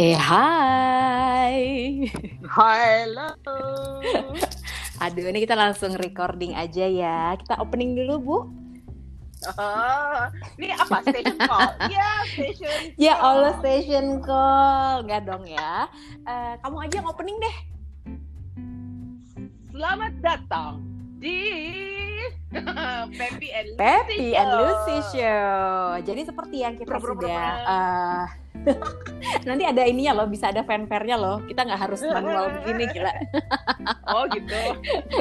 Eh hai. Halo. Aduh ini kita langsung recording aja ya. Kita opening dulu bu. Oh, ini apa station call? Ya station. Ya call. Allah station call. Enggak dong ya. Eh, kamu aja yang opening deh. Selamat datang di Pepi and Lucy. And Show. Lucy Show. Jadi seperti yang kita Bro, bro, sudah bro. eh, nanti ada ininya loh, bisa ada fanfare-nya loh. Kita nggak harus manual begini gila. Oh gitu.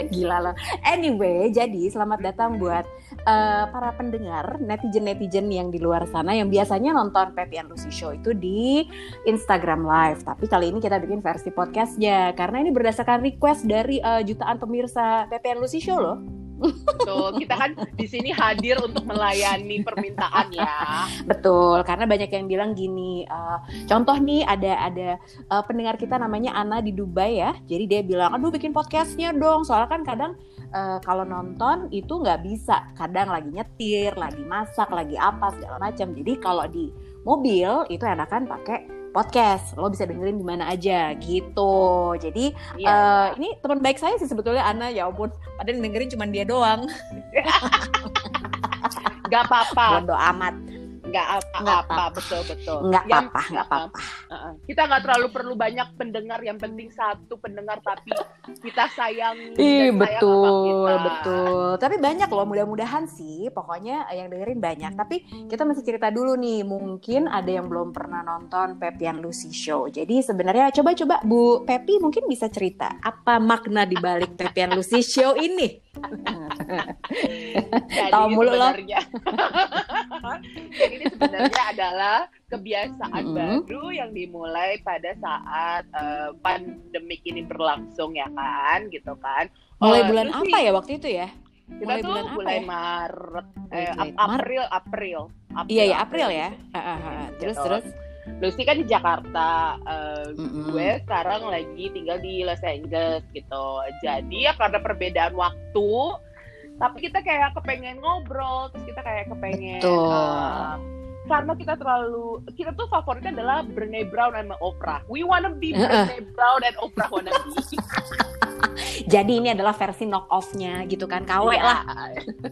Gila loh. Anyway, jadi selamat datang buat eh, para pendengar netizen-netizen yang di luar sana yang biasanya nonton Pepi and Lucy Show itu di Instagram Live. Tapi kali ini kita bikin versi podcastnya karena ini berdasarkan request dari eh, jutaan pemirsa Pepi and Lucy Show loh. Betul. Kita kan di sini hadir untuk melayani permintaan ya. Betul, karena banyak yang bilang gini. eh, contoh nih ada ada eh, pendengar kita namanya Ana di Dubai ya. Jadi dia bilang, aduh bikin podcastnya dong. Soalnya kan kadang eh, kalau nonton itu nggak bisa. Kadang lagi nyetir, lagi masak, lagi apa segala macam. Jadi kalau di mobil itu enakan pakai podcast. Lo bisa dengerin di mana aja gitu. Jadi Iya. eh, ini teman baik saya sih sebetulnya Ana ya ampun. Padahal dengerin cuma dia doang. Gak apa-apa. Bodoh amat. Nggak apa-apa. Betul betul. Nggak apa-apa, nggak apa-apa. Kita nggak terlalu perlu banyak pendengar. Yang penting satu pendengar tapi kita sayang. Ih dan sayang betul kita. betul. Tapi banyak loh mudah-mudahan sih. Pokoknya yang dengerin banyak. Tapi kita mesti cerita dulu nih. Mungkin ada yang belum pernah nonton Pepi and Lucy Show. Jadi sebenarnya coba-coba Bu Pepi mungkin bisa cerita apa makna di balik Pepi and Lucy Show ini. Tahu mulu lo. sebenarnya. Jadi ini sebenarnya adalah kebiasaan Mm-mm. baru yang dimulai pada saat eh, pandemik ini berlangsung ya kan, gitu kan. Mulai Eh, bulan apa ya waktu itu ya? Kita Mulai tuh bulan apa mulai ya? Maret, eh, Mulai Ap- Maret. April, April, April. Iya ya April ya. Ah. Terus Gitu. terus. Lucy kan di Jakarta, eh, Mm-mm. gue sekarang lagi tinggal di Los Angeles gitu. Jadi ya karena perbedaan waktu, tapi kita kayak kepengen ngobrol, terus kita kayak kepengen Betul. eh, karena kita terlalu kita tuh favoritnya adalah Brené Brown sama Oprah. We wanna be Brené Brown and Oprah wanna be. Jadi ini adalah versi knock off-nya gitu kan. KW Iya. lah.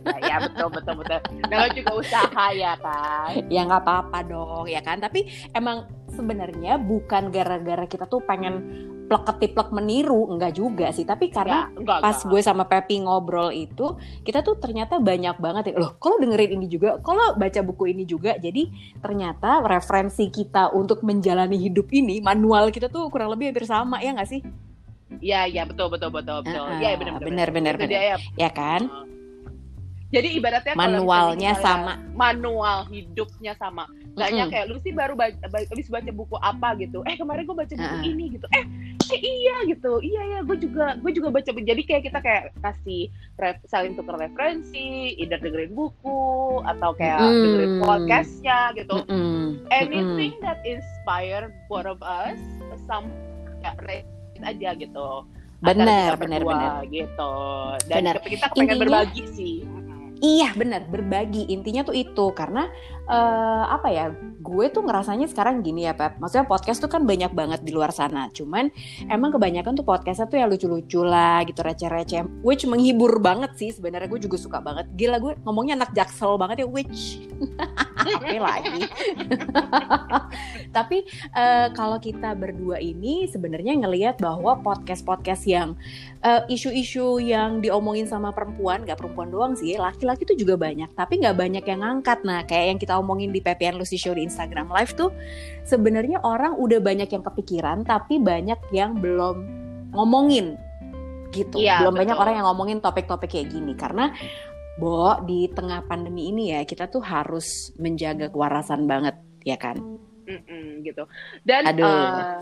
Ya, ya betul betul betul. Namanya juga usaha ya kan. ya nggak apa-apa dong ya kan tapi emang sebenarnya bukan gara-gara kita tuh pengen plek ketiplek meniru enggak juga sih tapi karena Ya, enggak, pas enggak. gue sama Pepi ngobrol itu kita tuh ternyata banyak banget ya loh kalau dengerin ini juga kalau baca buku ini juga jadi ternyata referensi kita untuk menjalani hidup ini manual kita tuh kurang lebih hampir sama ya nggak sih Iya iya betul betul betul betul. Iya benar benar, benar, Itu benar. dia ya. ya kan Jadi ibaratnya kalau manualnya kita sama manual hidupnya sama. Gaknya Mm-mm. kayak lu sih baru baca, habis baca buku apa gitu. Eh kemarin gue baca buku Ah. ini gitu. Eh, eh iya gitu. Iya ya, gue juga gue juga baca. Jadi kayak kita kayak kasih saling tukar referensi, either dengerin buku atau kayak Mm. dengerin podcastnya gitu. Mm-mm. Anything that inspire both of us, some ya, aja gitu. Benar, benar, benar. gitu. Dan Benar. kita pengen Intinya- berbagi sih. Iya benar. Berbagi. Intinya tuh itu. Karena eh, apa ya gue tuh ngerasanya sekarang gini ya Pep. Maksudnya podcast tuh kan banyak banget di luar sana. Cuman emang kebanyakan tuh podcastnya tuh ya lucu-lucu lah gitu receh-receh. Which menghibur banget sih sebenarnya. Gue juga suka banget. Gila gue ngomongnya anak jaksel banget ya which. Oke lagi. Tapi eh, kalau kita berdua ini sebenarnya ngelihat bahwa podcast-podcast yang eh, isu-isu yang diomongin sama perempuan, nggak perempuan doang sih, laki-laki tuh juga banyak. Tapi nggak banyak yang ngangkat. Nah, kayak yang kita omongin di PPN Lucy Show di Instagram Live tuh, sebenarnya orang udah banyak yang kepikiran, tapi banyak yang belum ngomongin gitu. Iya, belum banyak betul. orang yang ngomongin topik-topik kayak gini karena Bo, di tengah pandemi ini ya kita tuh harus menjaga kewarasan banget, ya kan? Mm-mm, gitu. Dan Aduh. eh,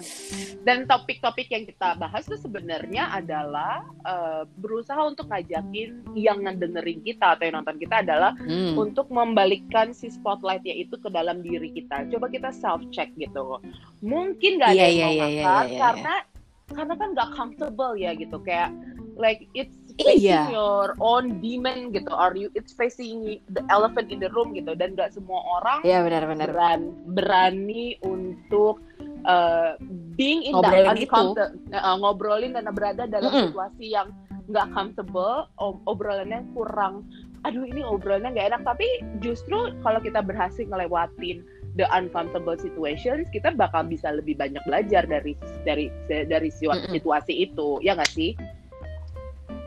dan topik-topik yang kita bahas tuh sebenarnya adalah eh, berusaha untuk ngajakin yang ngedengerin kita atau yang nonton kita adalah Hmm. untuk membalikkan si spotlightnya itu ke dalam diri kita. Coba kita self check gitu. Mungkin gak ada Iya, yang iya, mau iya, ngangkat iya, iya. karena karena kan gak comfortable ya gitu kayak like it's Iya. your own demon gitu or you it's facing the elephant in the room gitu dan gak semua orang Iya benar-benar. beran- berani untuk uh, being in Ngobrolin that uncomfortable uh, ngobrolin dan berada dalam Mm-mm. situasi yang nggak comfortable ob- obrolannya kurang aduh ini obrolannya nggak enak tapi justru kalau kita berhasil ngelewatin the uncomfortable situations kita bakal bisa lebih banyak belajar dari dari dari situa- Mm-mm. situasi itu ya nggak sih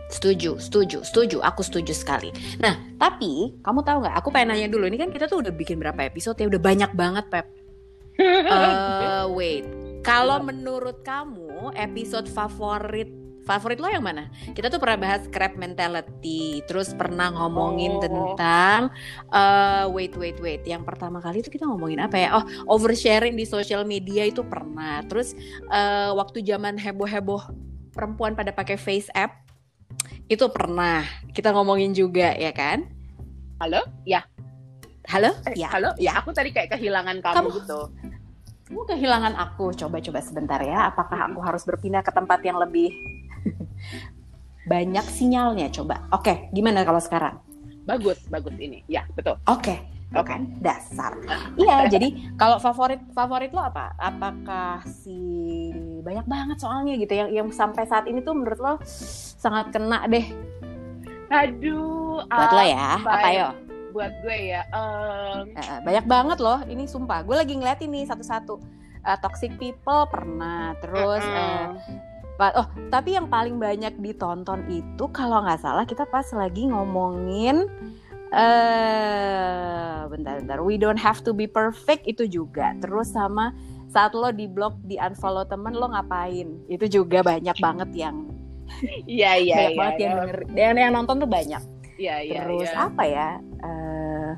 Setuju, setuju, setuju. Aku setuju sekali. Nah, tapi kamu tahu nggak? Aku pengen nanya dulu. Ini kan kita tuh udah bikin berapa episode ya? Udah banyak banget, Pep. Eh, wait. Kalau menurut kamu episode favorit favorit lo yang mana? Kita tuh pernah bahas crab mentality, terus pernah ngomongin Oh. tentang eh wait wait wait. Yang pertama kali itu kita ngomongin apa ya? Oh, oversharing di social media itu pernah. Terus eh waktu zaman heboh-heboh perempuan pada pakai face app itu pernah. Kita ngomongin juga ya kan? halo ya Halo? Eh, Ya. halo ya aku tadi kayak kehilangan kamu, Kamu- gitu Kamu kehilangan aku. Coba-coba sebentar ya. Apakah aku harus berpindah ke tempat yang lebih banyak sinyalnya? Coba. Oke, gimana kalau sekarang? bagus bagus ini ya betul Oke. Tuh kan dasar. Iya, jadi kalau favorit favorit lo apa? Apakah si banyak banget soalnya gitu yang yang sampai saat ini tuh menurut lo sangat kena deh aduh buat lo ya. apa Apa ya? yo? buat gue ya Eh, banyak banget loh. Ini sumpah. Gue lagi ngeliatin nih satu-satu. Eh, toxic people pernah. Terus eh, Pa- Oh, tapi yang paling banyak ditonton itu kalau nggak salah kita pas lagi ngomongin eh bentar bentar we don't have to be perfect itu juga. Terus sama saat lo di blog di unfollow temen lo ngapain? Itu juga banyak banget yang iya iya banyak iya banget yang iya. denger, dan yang nonton tuh banyak. iya iya Terus iya. apa ya? Eh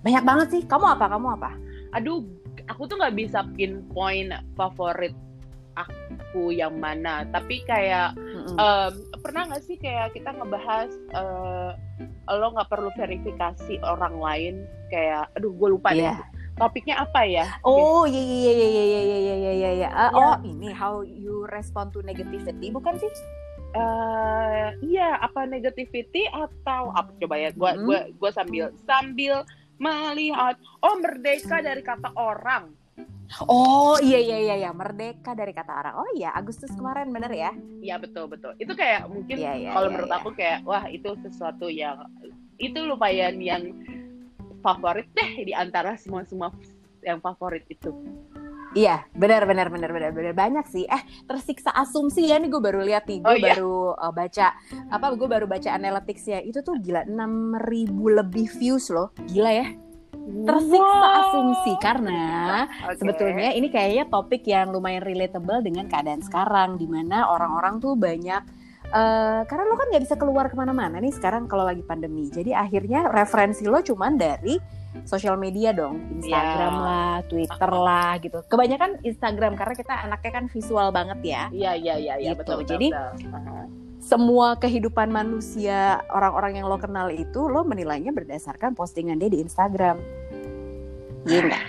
banyak banget sih. Kamu apa? Kamu apa? aduh aku tuh nggak bisa pinpoint favorit aku yang mana tapi kayak Mm-mm. em, pernah nggak sih kayak kita ngebahas eh, lo nggak perlu verifikasi orang lain kayak aduh gue lupa Iya. deh topiknya apa ya Oh iya iya iya iya iya iya iya iya iya iya. Ah, Ya. Oh ini how you respond to negativity bukan sih? eh iya apa negativity atau apa coba ya gua Hmm. gua gua sambil sambil melihat oh merdeka dari kata orang Oh iya iya iya iya. Merdeka dari kata orang. Oh iya. Agustus kemarin bener ya? Iya betul betul. Itu kayak mungkin Iya, iya, kalau iya, menurut iya. aku kayak wah itu sesuatu yang itu lumayan yang favorit deh di antara semua semua yang favorit itu. Iya benar benar benar benar benar banyak sih. Eh tersiksa asumsi ya. Nih gue baru lihat nih. Gue Oh, iya. baru uh, baca apa gue baru baca analytics ya itu tuh gila 6000 lebih views loh. Gila ya tersiksa Wow. asumsi karena Oke. sebetulnya ini kayaknya topik yang lumayan relatable dengan keadaan sekarang di mana orang-orang tuh banyak eh karena lo kan nggak bisa keluar ke mana-mana nih sekarang kalau lagi pandemi jadi akhirnya referensi lo cuman dari sosial media dong Instagram Ya. lah Twitter lah gitu kebanyakan Instagram karena kita anaknya kan visual banget ya Iya iya iya iya Gitu. betul betul. Jadi, betul. Aha. semua kehidupan manusia orang-orang yang lo kenal itu lo menilainya berdasarkan postingan dia di Instagram Nggak?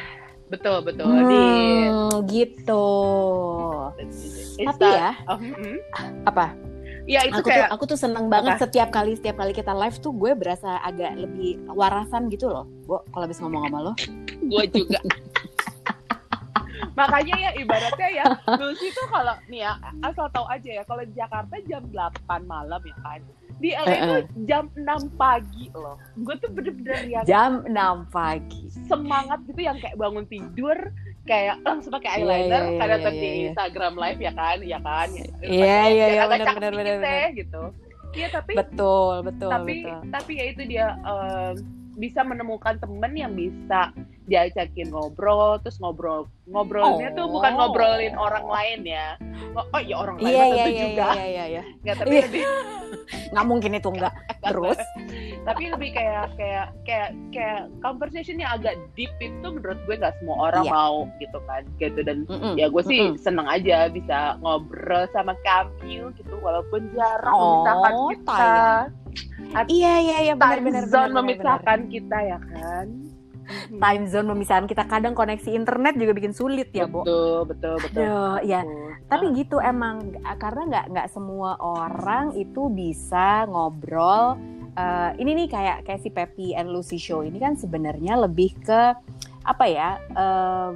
betul betul. Di Hmm, gitu tapi Insta- ya Oh, mm-mm. apa? Iya itu aku kayak tuh aku tuh seneng banget Apa? setiap kali setiap kali kita live tuh gue berasa agak lebih warasan gitu loh. Bo kalau habis ngomong sama lo. Gue juga. Makanya ya ibaratnya ya Lucy tuh kalau nih ya asal tahu aja ya kalau di Jakarta jam 8 malam ya kan di LA itu eh. jam 6 pagi loh gue tuh bener-bener yang jam 6 pagi semangat gitu yang kayak bangun tidur kayak langsung pakai Iya, eyeliner iya, iya, karena iya, tadi iya. Instagram live ya kan ya kan Iya, iya, iya, benar, benar, benar. deh, gitu iya tapi betul betul tapi betul tapi ya itu dia em, bisa menemukan temen yang bisa diajakin ngobrol terus ngobrol ngobrolnya tuh bukan Oh. ngobrolin orang lain ya. Oh, oh ya orang lain iya tentu iya juga. iya iya iya. Nggak tapi Iya. lebih nggak mungkin itu enggak terus? Tapi lebih kayak kayak kayak kayak conversation yang agak deep itu menurut gue nggak semua orang Iya. mau gitu kan gitu. Dan Mm-mm, ya gue sih mm-mm. seneng aja bisa ngobrol sama kamu gitu walaupun jarang Oh, memisahkan kita tayang. iya iya iya benar time benar zone benar, benar, memisahkan kita ya kan benar. time zone memisahkan kita kadang koneksi internet juga bikin sulit ya Bo betul betul betul Aduh, ya Betul. tapi gitu emang karena nggak nggak semua orang itu bisa ngobrol Eh, ini nih kayak kayak si Pepi and Lucy show ini kan sebenarnya lebih ke apa ya eh,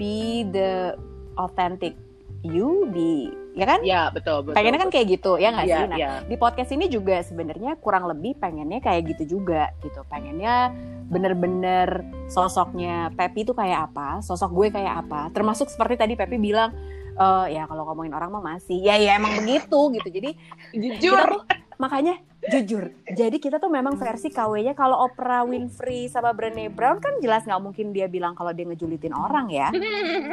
be the authentic you di ya kan Ya betul betul. pengennya kan kayak gitu ya nggak Iya, sih nah iya. di podcast ini juga sebenarnya kurang lebih pengennya kayak gitu juga gitu pengennya bener-bener sosoknya Pepi itu kayak apa sosok gue kayak apa termasuk seperti tadi Pepi bilang eh ya kalau ngomongin orang mah masih ya ya emang begitu gitu jadi jujur. makanya jujur jadi kita tuh memang versi KW-nya kalau Oprah Winfrey sama Brené Brown kan jelas nggak mungkin dia bilang kalau dia ngejulitin orang ya.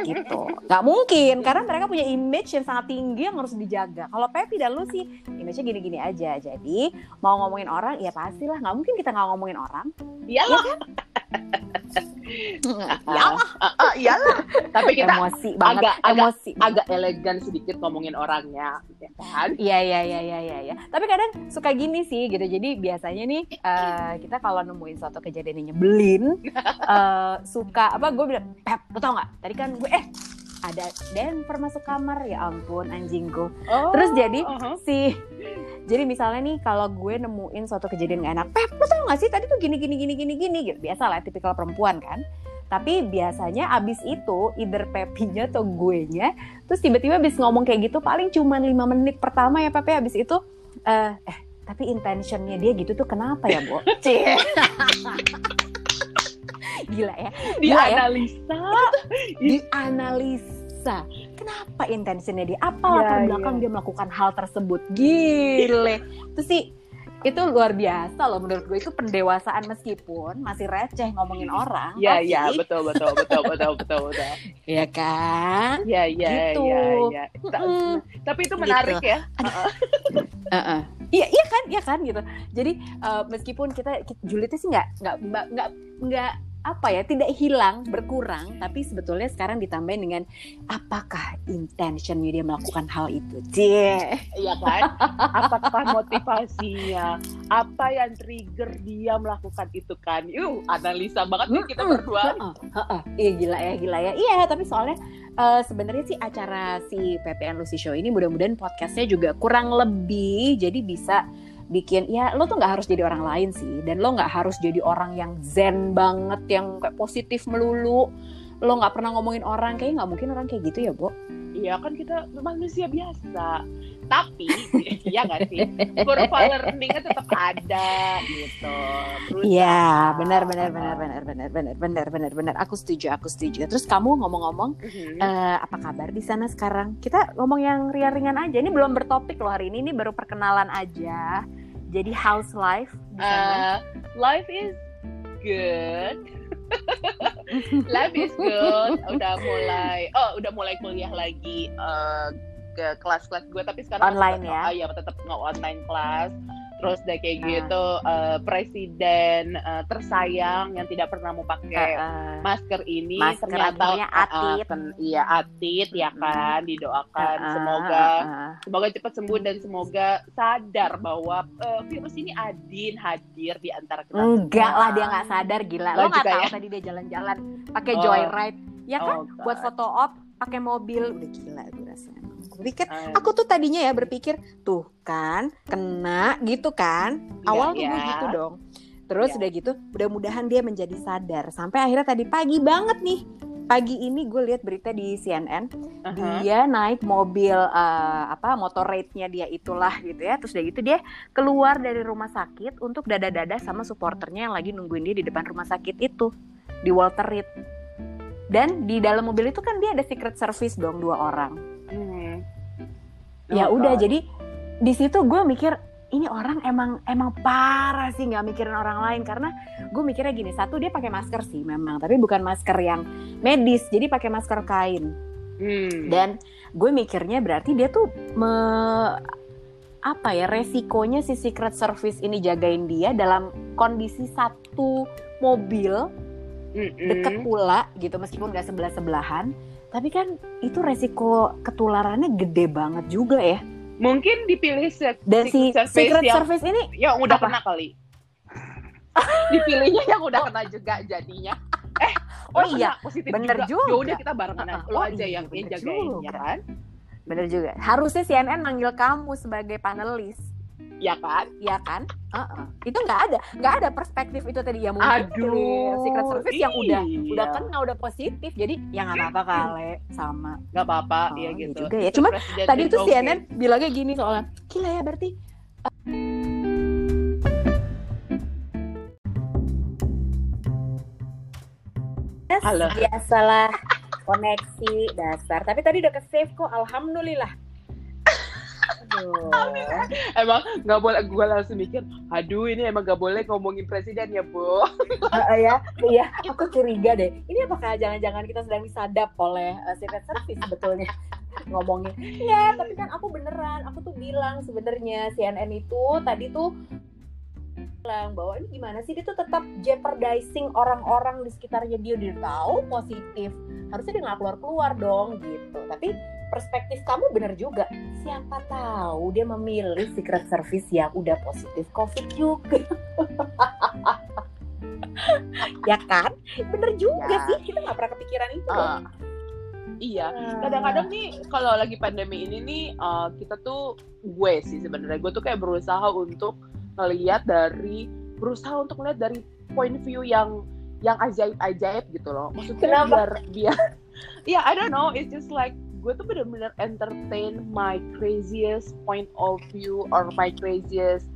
Gitu. Nggak mungkin karena mereka punya image yang sangat tinggi yang harus dijaga. Kalau Pepi dan lu sih image-nya gini-gini aja. Jadi mau ngomongin orang ya pastilah. Nggak mungkin kita nggak ngomongin orang. Iyalah. ya Ah, ah, iyalah. Tapi kita emosi banget agak- agak- emosi agak elegan sedikit ngomongin orangnya, ya kan? Iya iya iya iya iya. Ya. Tapi kadang suka gini sih gitu. Jadi biasanya nih eh, kita kalau nemuin suatu kejadian yang nyebelin, eh, suka apa? Gue bilang, Pep, lo tau nggak? Tadi kan gue eh ada Denver masuk kamar ya ampun anjingku. Oh, Terus jadi uh-huh. si jadi misalnya nih kalau gue nemuin suatu kejadian gak enak, Pep, lo tau gak sih tadi tuh gini gini gini gini gini gitu. Biasa lah tipikal perempuan kan. Tapi biasanya abis itu either Pepinya atau gue nya terus tiba-tiba abis ngomong kayak gitu paling cuma lima menit pertama ya Pepe abis itu eh eh tapi intentionnya dia gitu tuh kenapa ya? Cie. Gila ya Gila ya. dianalisa. dianalisa kenapa intentionnya dia apa Ya, latar belakang ya. dia melakukan hal tersebut gile itu sih itu luar biasa loh menurut gue itu pendewasaan meskipun masih receh ngomongin orang Iya, iya, betul, betul, betul, betul, betul, betul. ya kan Iya, iya, Gitu. iya, iya. Tapi itu Gitu. menarik ya. Heeh. Iya iya kan iya kan gitu. Jadi eh, meskipun kita, kita julidnya sih nggak nggak nggak nggak apa ya tidak hilang berkurang tapi sebetulnya sekarang ditambahin dengan apakah intentionnya dia melakukan hal itu cie Iya kan? Apakah motivasinya? Apa yang trigger dia melakukan itu kan? Yuh, analisa banget nih kita berdua. Iya gila ya gila ya iya tapi soalnya eh, sebenarnya sih acara si PPN Lucy Show ini mudah-mudahan podcastnya juga kurang lebih jadi bisa bikin ya lo tuh nggak harus jadi orang lain sih dan lo nggak harus jadi orang yang zen banget yang kayak positif melulu lo nggak pernah ngomongin orang kayak nggak mungkin orang kayak gitu ya Bo Iya kan kita manusia biasa. Tapi, iya nggak sih? Kurva learningnya tetap ada gitu. Iya benar benar benar benar benar benar benar benar benar aku setuju aku setuju terus kamu ngomong-ngomong Mhm. Eh, apa kabar di sana sekarang? Kita ngomong yang ringan-ringan aja. Ini belum bertopik loh hari ini. Ini baru perkenalan aja. Jadi house life di sana. Uh, life is good. life is good. Udah mulai, oh udah mulai kuliah lagi eh, ke kelas-kelas gue. Tapi sekarang Online tetap- ya? Oh iya tetap nggak online kelas. Terus udah kayak Ah. gitu eh, presiden eh, tersayang yang tidak pernah mau pakai Eh, eh, masker ini Masker ternyata akhirnya uh, uh, atit. ken- iya atit ya Mm-mm. kan didoakan eh, semoga eh, eh. semoga cepat sembuh dan semoga sadar bahwa uh, virus ini adin hadir di antara kita Enggak lah dia nggak sadar gila. Lo nggak tahu ya? tadi dia jalan-jalan pakai Oh. joyride. Ya kan? Oh, God. Buat foto op pakai mobil udah gila gue rasanya. Pikir Eh, aku tuh tadinya ya berpikir tuh kan kena gitu kan. Iya, Awal tuh iya. gue gitu dong. Terus Iya. udah gitu, mudah-mudahan dia menjadi sadar. Sampai akhirnya tadi pagi banget nih. Pagi ini gue lihat berita di CNN, uh-huh. dia naik mobil eh, apa motor rate-nya dia itulah gitu ya. Terus udah gitu dia keluar dari rumah sakit untuk dada-dada sama supporternya yang lagi nungguin dia di depan rumah sakit itu di Walter Reed. Dan di dalam mobil itu kan dia ada secret service dong dua orang. Ya Oh, udah God. jadi di situ gue mikir ini orang emang emang parah sih nggak mikirin orang lain karena gue mikirnya gini satu dia pakai masker sih memang tapi bukan masker yang medis jadi pakai masker kain Hmm. dan gue mikirnya berarti dia tuh me, apa ya resikonya si secret service ini jagain dia dalam kondisi satu mobil Mm-mm. deket pula gitu meskipun gak sebelah sebelahan tapi kan itu resiko ketularannya gede banget juga ya mungkin dipilih se- dan si secret service secret yang, service ini yang udah Apa? kena kali dipilihnya yang udah kena juga jadinya eh Oh iya, positif bener Ya juga. udah kita barengan aja. Uh-uh. lo Oh aja iya, yang, yang jagain juga. ya kan bener juga harusnya CNN manggil kamu sebagai panelis ya kan? ya kan? Uh-uh. Itu nggak ada, nggak ada perspektif itu tadi ya mungkin Aduh, Secret Service yang udah iya. udah kenal udah positif, jadi ya nggak apa-apa kali sama. Nggak apa-apa, Oh, ya iya gitu. juga ya. Itu Cuma presiden Tadi okay. CNN bilangnya gini soalnya, gila ya berarti. Yes, Halo. biasalah koneksi dasar. Tapi tadi udah ke save kok, alhamdulillah. Emang nggak boleh, gue langsung mikir, aduh ini emang nggak boleh ngomongin presiden ya, Bu. Ah, ya, iya, aku curiga deh. Ini apakah jangan-jangan kita sedang disadap oleh uh, Secret Service sebetulnya ngomongin? Ya, tapi kan aku beneran, aku tuh bilang sebenarnya CNN itu tadi tuh bilang bahwa ini gimana sih dia tuh tetap jeopardizing orang-orang di sekitarnya dia dia tahu positif harusnya dia nggak keluar keluar dong gitu tapi perspektif kamu bener juga. Siapa tahu dia memilih secret service yang udah positif covid juga. Ya kan? Bener juga Ya. sih. Kita nggak pernah kepikiran itu loh. Ah, iya, kadang-kadang nih kalau lagi pandemi ini nih uh, kita tuh gue sih sebenarnya gue tuh kayak berusaha untuk ngelihat dari berusaha untuk ngelihat dari point view yang yang ajaib-ajaib gitu loh. Maksudnya Kenapa? biar biar ya I don't know it's just like gue tuh bener-bener entertain my craziest point of view or my craziest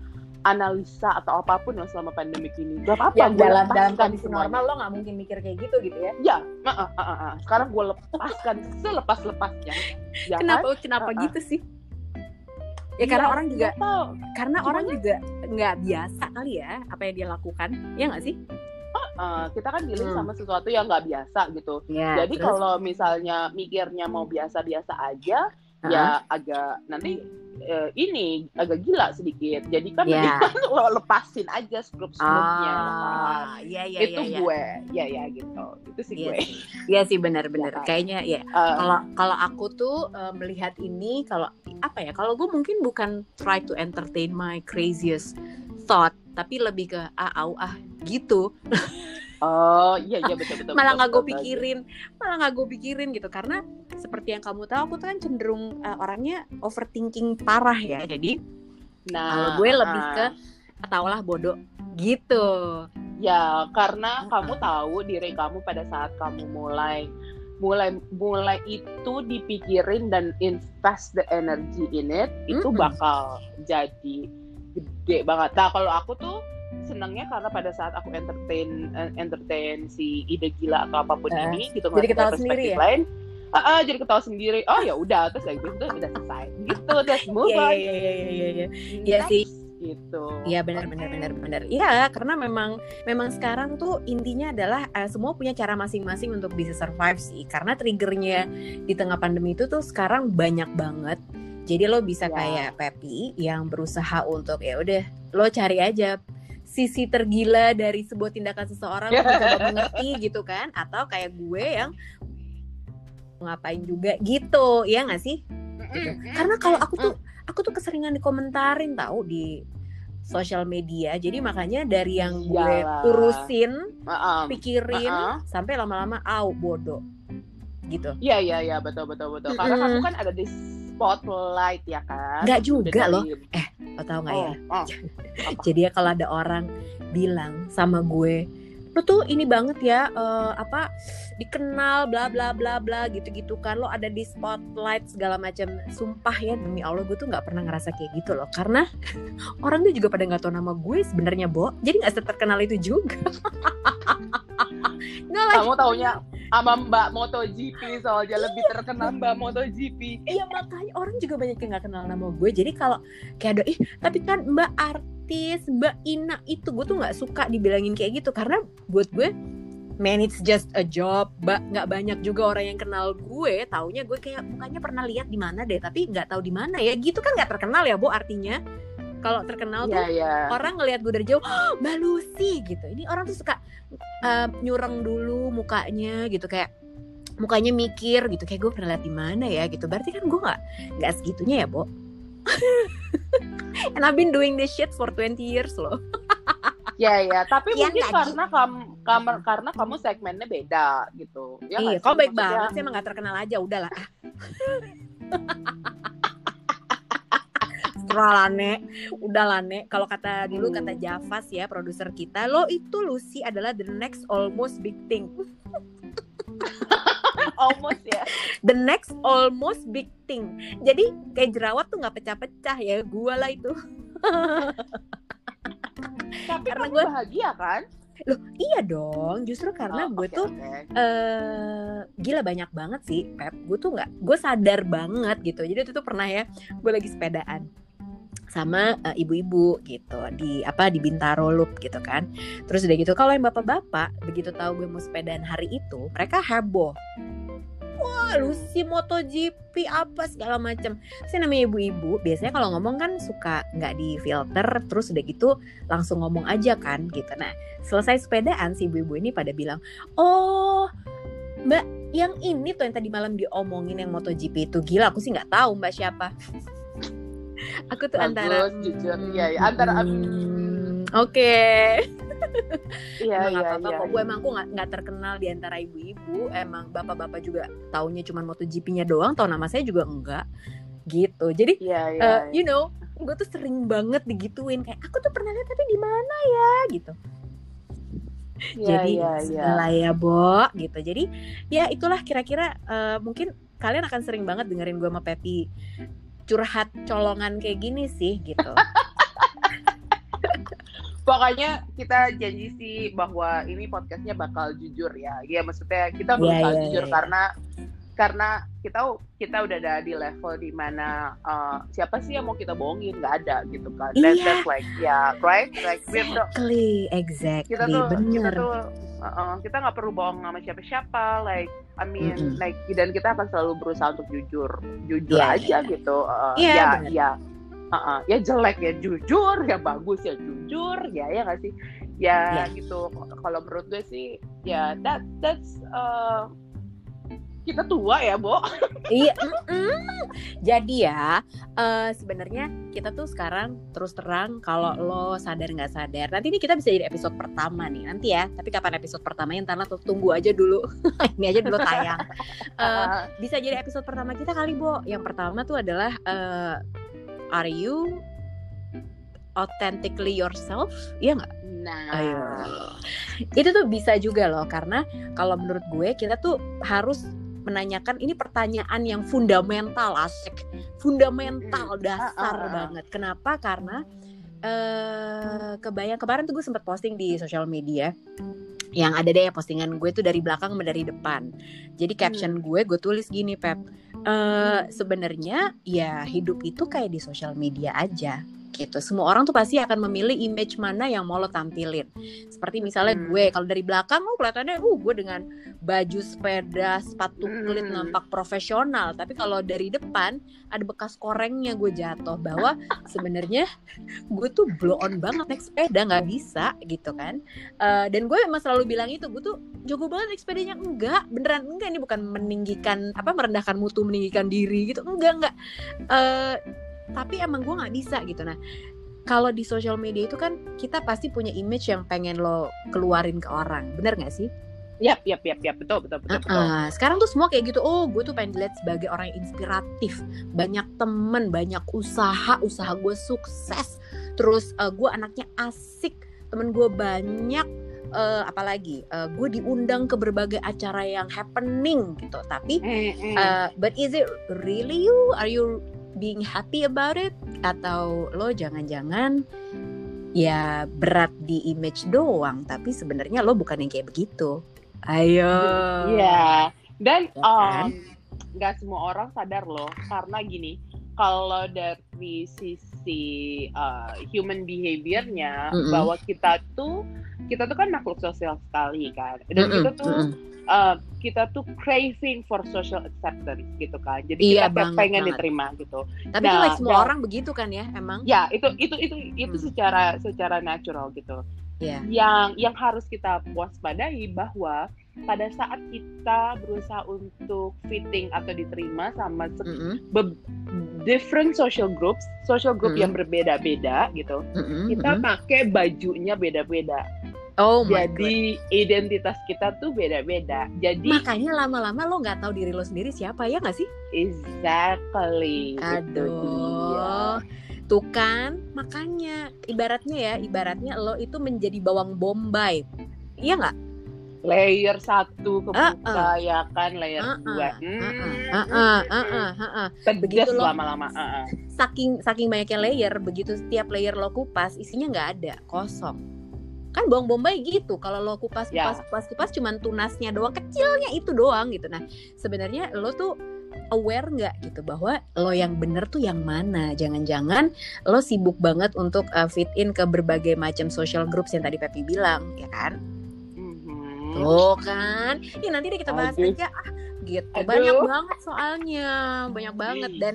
analisa atau apa pun yang selama pandemi ini gak apa-apa yang gue dalam dalam kondisi semuanya. normal lo nggak mungkin mikir kayak gitu gitu ya Ya, ah, ah, ah, ah. sekarang gue lepaskan selepas-lepasnya. Ya kan? kenapa kenapa Uh-uh. gitu sih ya karena Iya, orang juga tahu. karena Gimana? orang juga nggak biasa kali ya apa yang dia lakukan ya nggak sih Ah, kita kan dealing Hmm. sama sesuatu yang nggak biasa gitu. ya Jadi kalau misalnya mikirnya mau biasa-biasa aja, ya agak nanti eh, ini agak gila sedikit. Jadi kan Ya. mendingan lo lepasin aja skrup-skrupnya. ah iya iya itu iya, iya. gue, ya ya gitu. Itu sih Iya gue. Iya sih benar-benar. Kan? Kayaknya ya. Eh, Kalau kalau aku tuh eh, melihat ini kalau apa ya? Kalau gue mungkin bukan try to entertain my craziest thought, tapi lebih ke ah au ah gitu. oh iya iya betul betul. malah nggak gue pikirin, malah nggak gue pikirin gitu. Karena seperti yang kamu tahu, aku tuh kan cenderung eh, orangnya overthinking parah ya. Jadi Nah, kalau gue lebih ah. ke taulah bodoh gitu. Ya, karena kamu tahu diri kamu pada saat kamu mulai mulai mulai itu dipikirin dan invest the energy in it, itu Mm-mm. bakal jadi gede banget. Nah, kalau aku tuh senangnya karena pada saat aku entertain eh, entertain si ide gila atau apa pun Eh, ini gitu jadi ketawa dari sendiri perspektif ya? lain ah, ah, jadi ketawa sendiri oh ya udah terus kayak gitu udah selesai gitu terus move Iya on iya iya iya iya. iya. Iya sih. gitu Iya benar benar benar benar. Iya karena memang memang sekarang tuh intinya adalah eh, semua punya cara masing-masing untuk bisa survive sih. Karena triggernya di tengah pandemi itu tuh sekarang banyak banget. Jadi lo bisa Ya. kayak Pepi yang berusaha untuk ya udah lo cari aja sisi tergila dari sebuah tindakan seseorang lo mencoba mengerti gitu kan atau kayak gue yang ngapain juga gitu ya nggak sih gitu. karena kalau aku tuh aku tuh keseringan dikomentarin tahu di sosial media jadi makanya dari yang gue Iyalah. urusin ah. pikirin Uh-uh. sampai lama-lama au bodoh gitu Iya iya iya betul betul betul. Karena Mm-mm. kamu kan ada di spotlight ya kan. Nggak juga loh. dari- lo tau nggak Oh, ya oh. jadi ya kalau ada orang bilang sama gue lo tuh ini banget ya eh, apa dikenal bla bla bla bla gitu gitu kan lo ada di spotlight segala macam sumpah ya demi allah gue tuh nggak pernah ngerasa kayak gitu loh karena orang tuh juga pada nggak tahu nama gue sebenarnya bo jadi nggak terkenal itu juga nggak Kamu taunya sama Mbak MotoGP soalnya lebih terkenal Mbak MotoGP. Iya makanya orang juga banyak yang nggak kenal nama gue. Jadi kalau kayak ada ih tapi kan Mbak artis, Mbak Ina itu gue tuh nggak suka dibilangin kayak gitu karena buat gue man it's just a job. Mbak nggak banyak juga orang yang kenal gue. Taunya gue kayak mukanya pernah lihat di mana deh, tapi nggak tahu di mana ya. Gitu kan nggak terkenal ya, Bu artinya. Kalau terkenal tuh Iya iya. orang ngelihat gue dari jauh, "Oh, Mbak Lucy gitu. Ini orang tuh suka uh, nyurang dulu mukanya gitu kayak mukanya mikir gitu kayak gue pernah lihat di mana ya gitu. Berarti kan gue nggak nggak segitunya ya, Bo. And I've been doing this shit for 20 years loh. Iya iya. Tapi Iya, mungkin karena kamu, kamu karena kamu segmennya beda gitu. Ya iya, nggak kau baik banget sih emang gak terkenal aja udahlah. nek. Udah lah nek. Kalau kata dulu kata Javas ya produser kita lo itu Lucy adalah the next almost big thing. Almost ya. The next almost big thing. Jadi kayak jerawat tuh nggak pecah-pecah ya gua lah itu. Tapi Karena gua- bahagia kan? Loh iya dong. Justru karena Oh, gue oke, tuh oke. eh gila banyak banget sih Pep. Gue tuh nggak gue sadar banget gitu. Jadi itu tuh pernah ya gue lagi sepedaan sama eh, ibu-ibu gitu di apa di Bintaro Loop gitu kan. Terus udah gitu kalau yang bapak-bapak begitu tahu gue mau sepedaan hari itu mereka heboh. Wah Lucy MotoGP apa segala macam sih namanya ibu-ibu biasanya kalau ngomong kan suka nggak di filter terus udah gitu langsung ngomong aja kan gitu. Nah selesai sepedaan si ibu-ibu ini pada bilang oh mbak yang ini tuh yang tadi malam diomongin yang MotoGP itu gila aku sih nggak tahu mbak siapa aku tuh Bagus, antara jujur. Iya, iya. Antara- hmm, oke. Iya emang iya apa-apa iya kok gue emang aku nggak terkenal di antara ibu-ibu. Emang bapak-bapak juga taunya cuma MotoGP-nya doang tau nama saya juga enggak. Gitu. Jadi iya iya eh, you know gue tuh sering banget digituin. Kayak aku tuh pernah lihat tapi di mana ya? Gitu. Iya, jadi iya iya. lah ya Bo. Gitu. Jadi ya itulah kira-kira eh, mungkin kalian akan sering banget dengerin gue sama Pepi curhat colongan kayak gini sih gitu pokoknya kita janji sih bahwa ini podcastnya bakal jujur ya Iya maksudnya kita Iya, berusaha iya, jujur iya. karena karena kita kita udah ada di level di mana uh, siapa sih yang mau kita bohongin nggak ada gitu kan That- Iya. that's like yeah right like exactly exactly kita tuh kita bener tuh uh-uh, kita nggak perlu bohong sama siapa-siapa like I mean Mm-mm. like dan kita akan selalu berusaha untuk jujur jujur Iya, aja iya. gitu uh, Iya, ya bener. ya uh-uh, ya jelek ya jujur ya bagus ya jujur ya ya nggak sih ya Iya. gitu kalau menurut gue sih ya that that's uh, kita tua ya Bo. Iya mm-mm. jadi ya eh, sebenarnya kita tuh sekarang terus terang kalau lo sadar nggak sadar nanti ini kita bisa jadi episode pertama nih nanti ya. Tapi kapan episode pertamanya ntar lah tuh tunggu aja dulu. Ini aja dulu tayang. Eh, Uh, bisa jadi episode pertama kita kali Bo. Yang pertama tuh adalah eh, are you authentically yourself? Iya nggak? Nah. Ayo. Itu tuh bisa juga loh karena kalau menurut gue kita tuh harus menanyakan ini pertanyaan yang fundamental asik. Fundamental dasar Ah, ah, ah. banget. Kenapa? Karena eh kebayang kemarin tuh gue sempat posting di sosial media yang ada deh postingan gue tuh dari belakang dari depan. Jadi caption gue gue tulis gini Pep eh sebenarnya ya hidup itu kayak di sosial media aja gitu. Semua orang tuh pasti akan memilih image mana yang mau lo tampilin. Seperti misalnya Hmm. gue kalau dari belakang oh kelihatannya uh gue dengan baju sepeda sepatu kulit Hmm. nampak profesional. Tapi kalau dari depan ada bekas korengnya gue jatuh bahwa sebenarnya gue tuh blow on banget naik sepeda nggak bisa gitu kan. Eh, dan gue emang selalu bilang itu gue tuh jago banget naik sepedanya. Enggak beneran enggak. Ini bukan meninggikan apa merendahkan mutu meninggikan diri gitu. Enggak enggak. Eh, tapi emang gue nggak bisa gitu nah kalau di sosial media itu kan kita pasti punya image yang pengen lo keluarin ke orang bener nggak sih yap yap yap yap betul betul betul, betul. Uh-uh. Sekarang tuh semua kayak gitu. Oh, gue tuh pengen dilihat sebagai orang yang inspiratif. Banyak temen, banyak usaha, usaha gue sukses. Terus uh, gue anaknya asik, temen gue banyak. Uh, apalagi uh, gue diundang ke berbagai acara yang happening gitu. Tapi, uh, but is it really you? Are you being happy about it? Atau lo jangan-jangan ya berat di image doang, tapi sebenarnya lo bukan yang kayak begitu. Ayo. Iya. Dan Ya kan? um, nggak semua orang sadar loh, karena gini, kalau dari sisi uh, human behaviornya, Mm-mm. bahwa kita tuh kita tuh kan makhluk sosial sekali kan, dan Mm-mm, kita tuh mm-mm. uh, kita tuh craving for social acceptance gitu kan, jadi Iya, kita banget, pengen banget. diterima gitu. Tapi Nah, like semua dan- orang begitu kan ya emang. Ya itu itu itu itu Hmm. secara secara natural gitu. Iya. yang yang harus kita waspadai bahwa pada saat kita berusaha untuk fitting atau diterima sama se- Mm-mm, be- different social groups, social group Mm. yang berbeda-beda gitu, mm-mm, kita mm-mm. pakai bajunya beda-beda. Oh my god. Jadi identitas kita tuh beda-beda. Jadi Makanya lama-lama lo nggak tahu diri lo sendiri siapa ya nggak sih? exactly. Aduh. Tuh kan, makanya ibaratnya ya, ibaratnya lo itu menjadi bawang bombay. Iya nggak? layer satu kebuka Uh-uh. ya kan layer Uh-uh. dua Heeh, hmm. heeh, heeh, heeh. Begitu loh. lama-lama uh-uh. Saking saking banyaknya layer, begitu setiap layer lo kupas, isinya nggak ada, kosong. Kan bawang bombay gitu, kalau lo kupas Ya. kupas kupas kupas cuman tunasnya doang, kecilnya itu doang gitu. Nah, sebenarnya lo tuh aware nggak gitu bahwa lo yang bener tuh yang mana? Jangan-jangan lo sibuk banget untuk uh, fit in ke berbagai macam social groups yang tadi Pepi bilang, ya kan? Mhm. Tuh kan, ya nanti deh kita bahas Aduh. aja ah gitu. Aduh. Banyak banget soalnya, banyak banget dan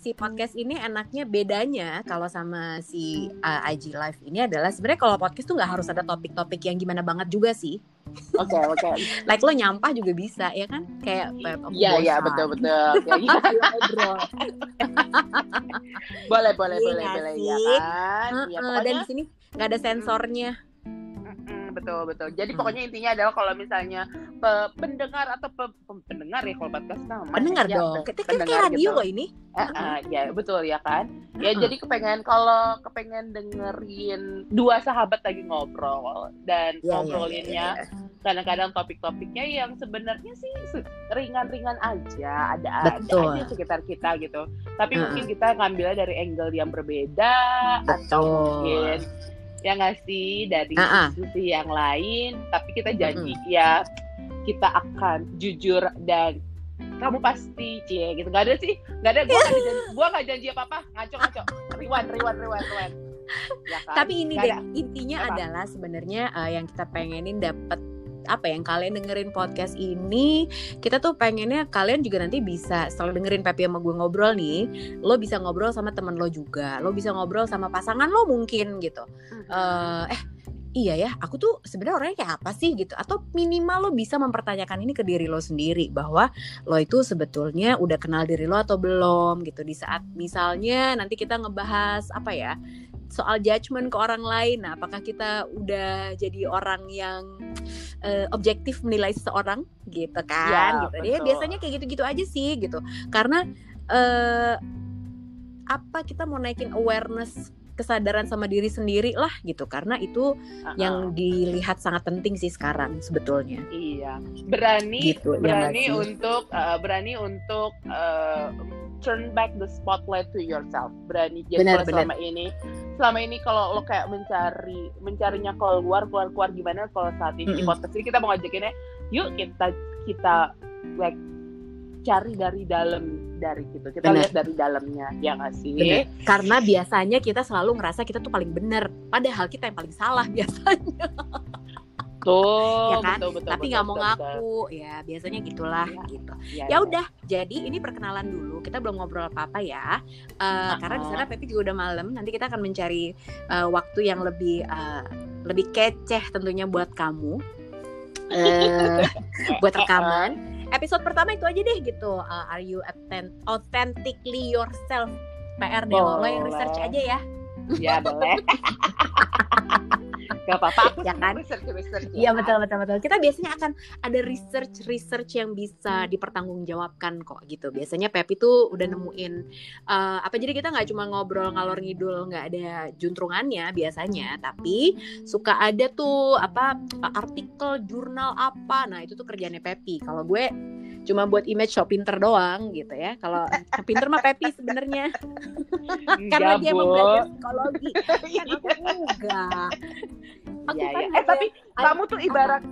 si podcast ini enaknya bedanya kalau sama si uh, IG Live ini adalah sebenarnya kalau podcast tuh nggak harus ada topik-topik yang gimana banget juga sih. oke oke Like lo nyampah juga bisa ya kan? Kayak iya iya bosan. betul betul. Ayo ngobrol. boleh boleh Iya boleh boleh ya kan ya Heeh, dan di sini nggak ada sensornya. Betul betul jadi Hmm. pokoknya intinya adalah kalau misalnya pe- pendengar atau pe- pe- pendengar ya kalau podcast nama Pendengar ya, dong. Kita kan kayak radio gitu. loh ini. Eh, eh, ya betul ya kan ya Heeh. jadi kepengen kalau kepengen dengerin dua sahabat lagi ngobrol dan Iya, iya, ngobrolinnya iya, iya. kadang-kadang topik-topiknya yang sebenarnya sih ringan-ringan aja ada ada aja sekitar kita gitu tapi Heeh. mungkin kita ngambilnya dari angle yang berbeda atau Betul. mungkin ya nggak sih dari Ah, ah. sisi yang lain tapi kita janji ya kita akan jujur dan kamu pasti cie gitu nggak ada sih nggak ada gue nggak janji gue nggak janji apa apa ngaco ngaco riwan riwan riwan riwan ya kan? Tapi ini Nggak deh ada. intinya Apa? adalah sebenarnya uh, yang kita pengenin dapat apa yang kalian dengerin podcast ini kita tuh pengennya kalian juga nanti bisa setelah dengerin Pepi sama gue ngobrol nih lo bisa ngobrol sama temen lo juga lo bisa ngobrol sama pasangan lo mungkin gitu. Eh eh iya ya aku tuh sebenarnya orangnya kayak apa sih gitu atau minimal lo bisa mempertanyakan ini ke diri lo sendiri bahwa lo itu sebetulnya udah kenal diri lo atau belum gitu. Di saat misalnya nanti kita ngebahas apa ya soal judgement ke orang lain. Nah apakah kita udah jadi orang yang eh, objektif menilai seseorang? Gitu kan Ya, gitu. Dia betul. biasanya kayak gitu-gitu aja sih gitu. Karena eh apa kita mau naikin awareness kesadaran sama diri sendiri lah gitu. Karena itu Uh-uh. yang dilihat sangat penting sih sekarang sebetulnya. Iya, berani Gitu, ya berani sih? untuk uh, berani untuk uh, turn back the spotlight to yourself. Berani jadi Benar, kalau benar. selama ini selama ini kalau lo kayak mencari mencarinya keluar keluar keluar gimana kalau saat ini di Mm-mm. podcast ini kita mau ngajakinnya yuk kita kita like cari dari dalam dari gitu kita Benar. lihat dari dalamnya ya nggak sih Benar. karena biasanya kita selalu ngerasa kita tuh paling benar padahal kita yang paling salah biasanya tuh Ya kan? betul betul tapi betul, nggak mau betul, betul. ngaku. Ya biasanya gitulah Iya. gitu. Iya, ya iya. udah jadi ini perkenalan dulu. Kita belum ngobrol apa apa ya. Eh, karena di sana Pepi juga udah malam. Nanti kita akan mencari eh, waktu yang lebih eh, lebih keceh tentunya buat kamu. Eh buat rekaman. Episode pertama itu aja deh gitu. Eh, are you authen- authentically yourself? PR deh lo, yang research aja ya. Ya boleh Gak apa-apa, aku Ya kan? research research. Iya betul betul betul. Kita biasanya akan ada research research yang bisa dipertanggungjawabkan kok gitu. Biasanya Pepi tuh udah nemuin eh, apa jadi kita nggak cuma ngobrol ngalor ngidul nggak ada juntrungannya biasanya, tapi suka ada tuh apa artikel jurnal apa. Nah itu tuh kerjanya Pepi. Kalau gue cuma buat image show pinter doang gitu ya. Kalau pinter mah Pepi sebenarnya karena Enggak, dia mau belajar psikologi. Kan aku enggak. Aku Iya, kan iya. Eh tapi kamu tuh ibarat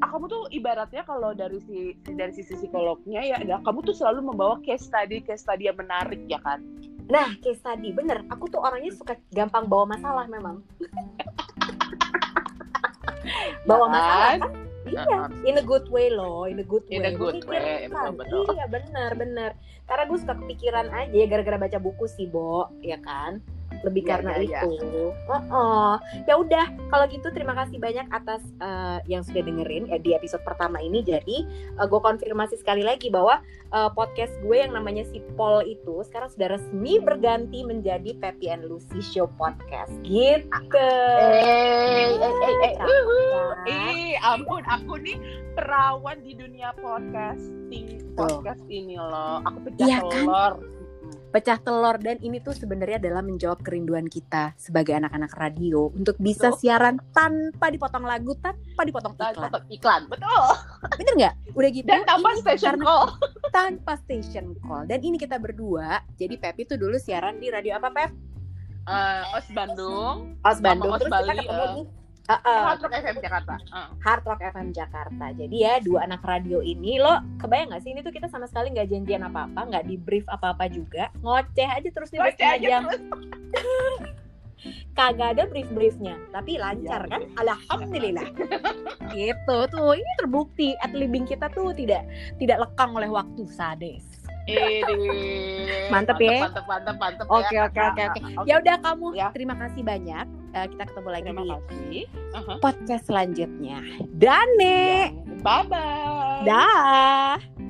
ah, kamu tuh ibaratnya kalau dari si dari sisi psikolognya ya adalah kamu tuh selalu membawa case study case study yang menarik ya kan Nah, case tadi bener. Aku tuh orangnya suka gampang bawa masalah memang. bawa Ya masalah kan? kan? Iya, in a good way loh, in a good way. In a good way, betul, betul. Iya, benar, benar. Karena gue suka kepikiran aja ya gara-gara baca buku sih, Bo, ya kan? Lebih Iya, karena iya, iya. itu. Oh, Ya udah, kalau gitu terima kasih banyak atas eh, yang sudah dengerin ya, di episode pertama ini. Jadi, eh, gue konfirmasi sekali lagi bahwa eh, podcast gue yang namanya si Paul itu sekarang sudah resmi berganti menjadi Pepi and Lucy Show Podcast. Gitu. eh eh eh eh ampun aku nih perawan di dunia podcasting podcast ini loh aku pecah Iya kan? Pecah telur dan ini tuh sebenarnya adalah menjawab kerinduan kita sebagai anak-anak radio untuk bisa Betul. siaran tanpa dipotong lagu, tanpa dipotong iklan. Tanpa iklan, betul. Bener nggak? Udah gitu. Dan tanpa ini station karena- call. tanpa station call. Dan ini kita berdua. Jadi Pepi tuh dulu siaran di radio apa Pep? Eh, Os Bandung, Os Bandung. Os Terus kita Bali, ketemu eh. di uh, uh, Hard Rock FM Jakarta. Eh. Hard Rock FM Jakarta. Jadi ya dua anak radio ini lo kebayang gak sih ini tuh kita sama sekali nggak janjian apa-apa, nggak di brief apa-apa juga, ngoceh aja terus nih Ngoceh aja jam. terus. Kagak ada brief-briefnya, tapi lancar Iya, kan? Alhamdulillah. gitu tuh, ini terbukti at living kita tuh tidak tidak lekang oleh waktu sades. Ini. Mantep ya. Mantep, mantep, mantep. Oke ya. oke oke oke. Oke. Ya udah kamu Ya. terima kasih banyak. Eh, kita ketemu lagi Terima di kasih. Uh-huh. podcast selanjutnya. Dane. Bye bye. Dah.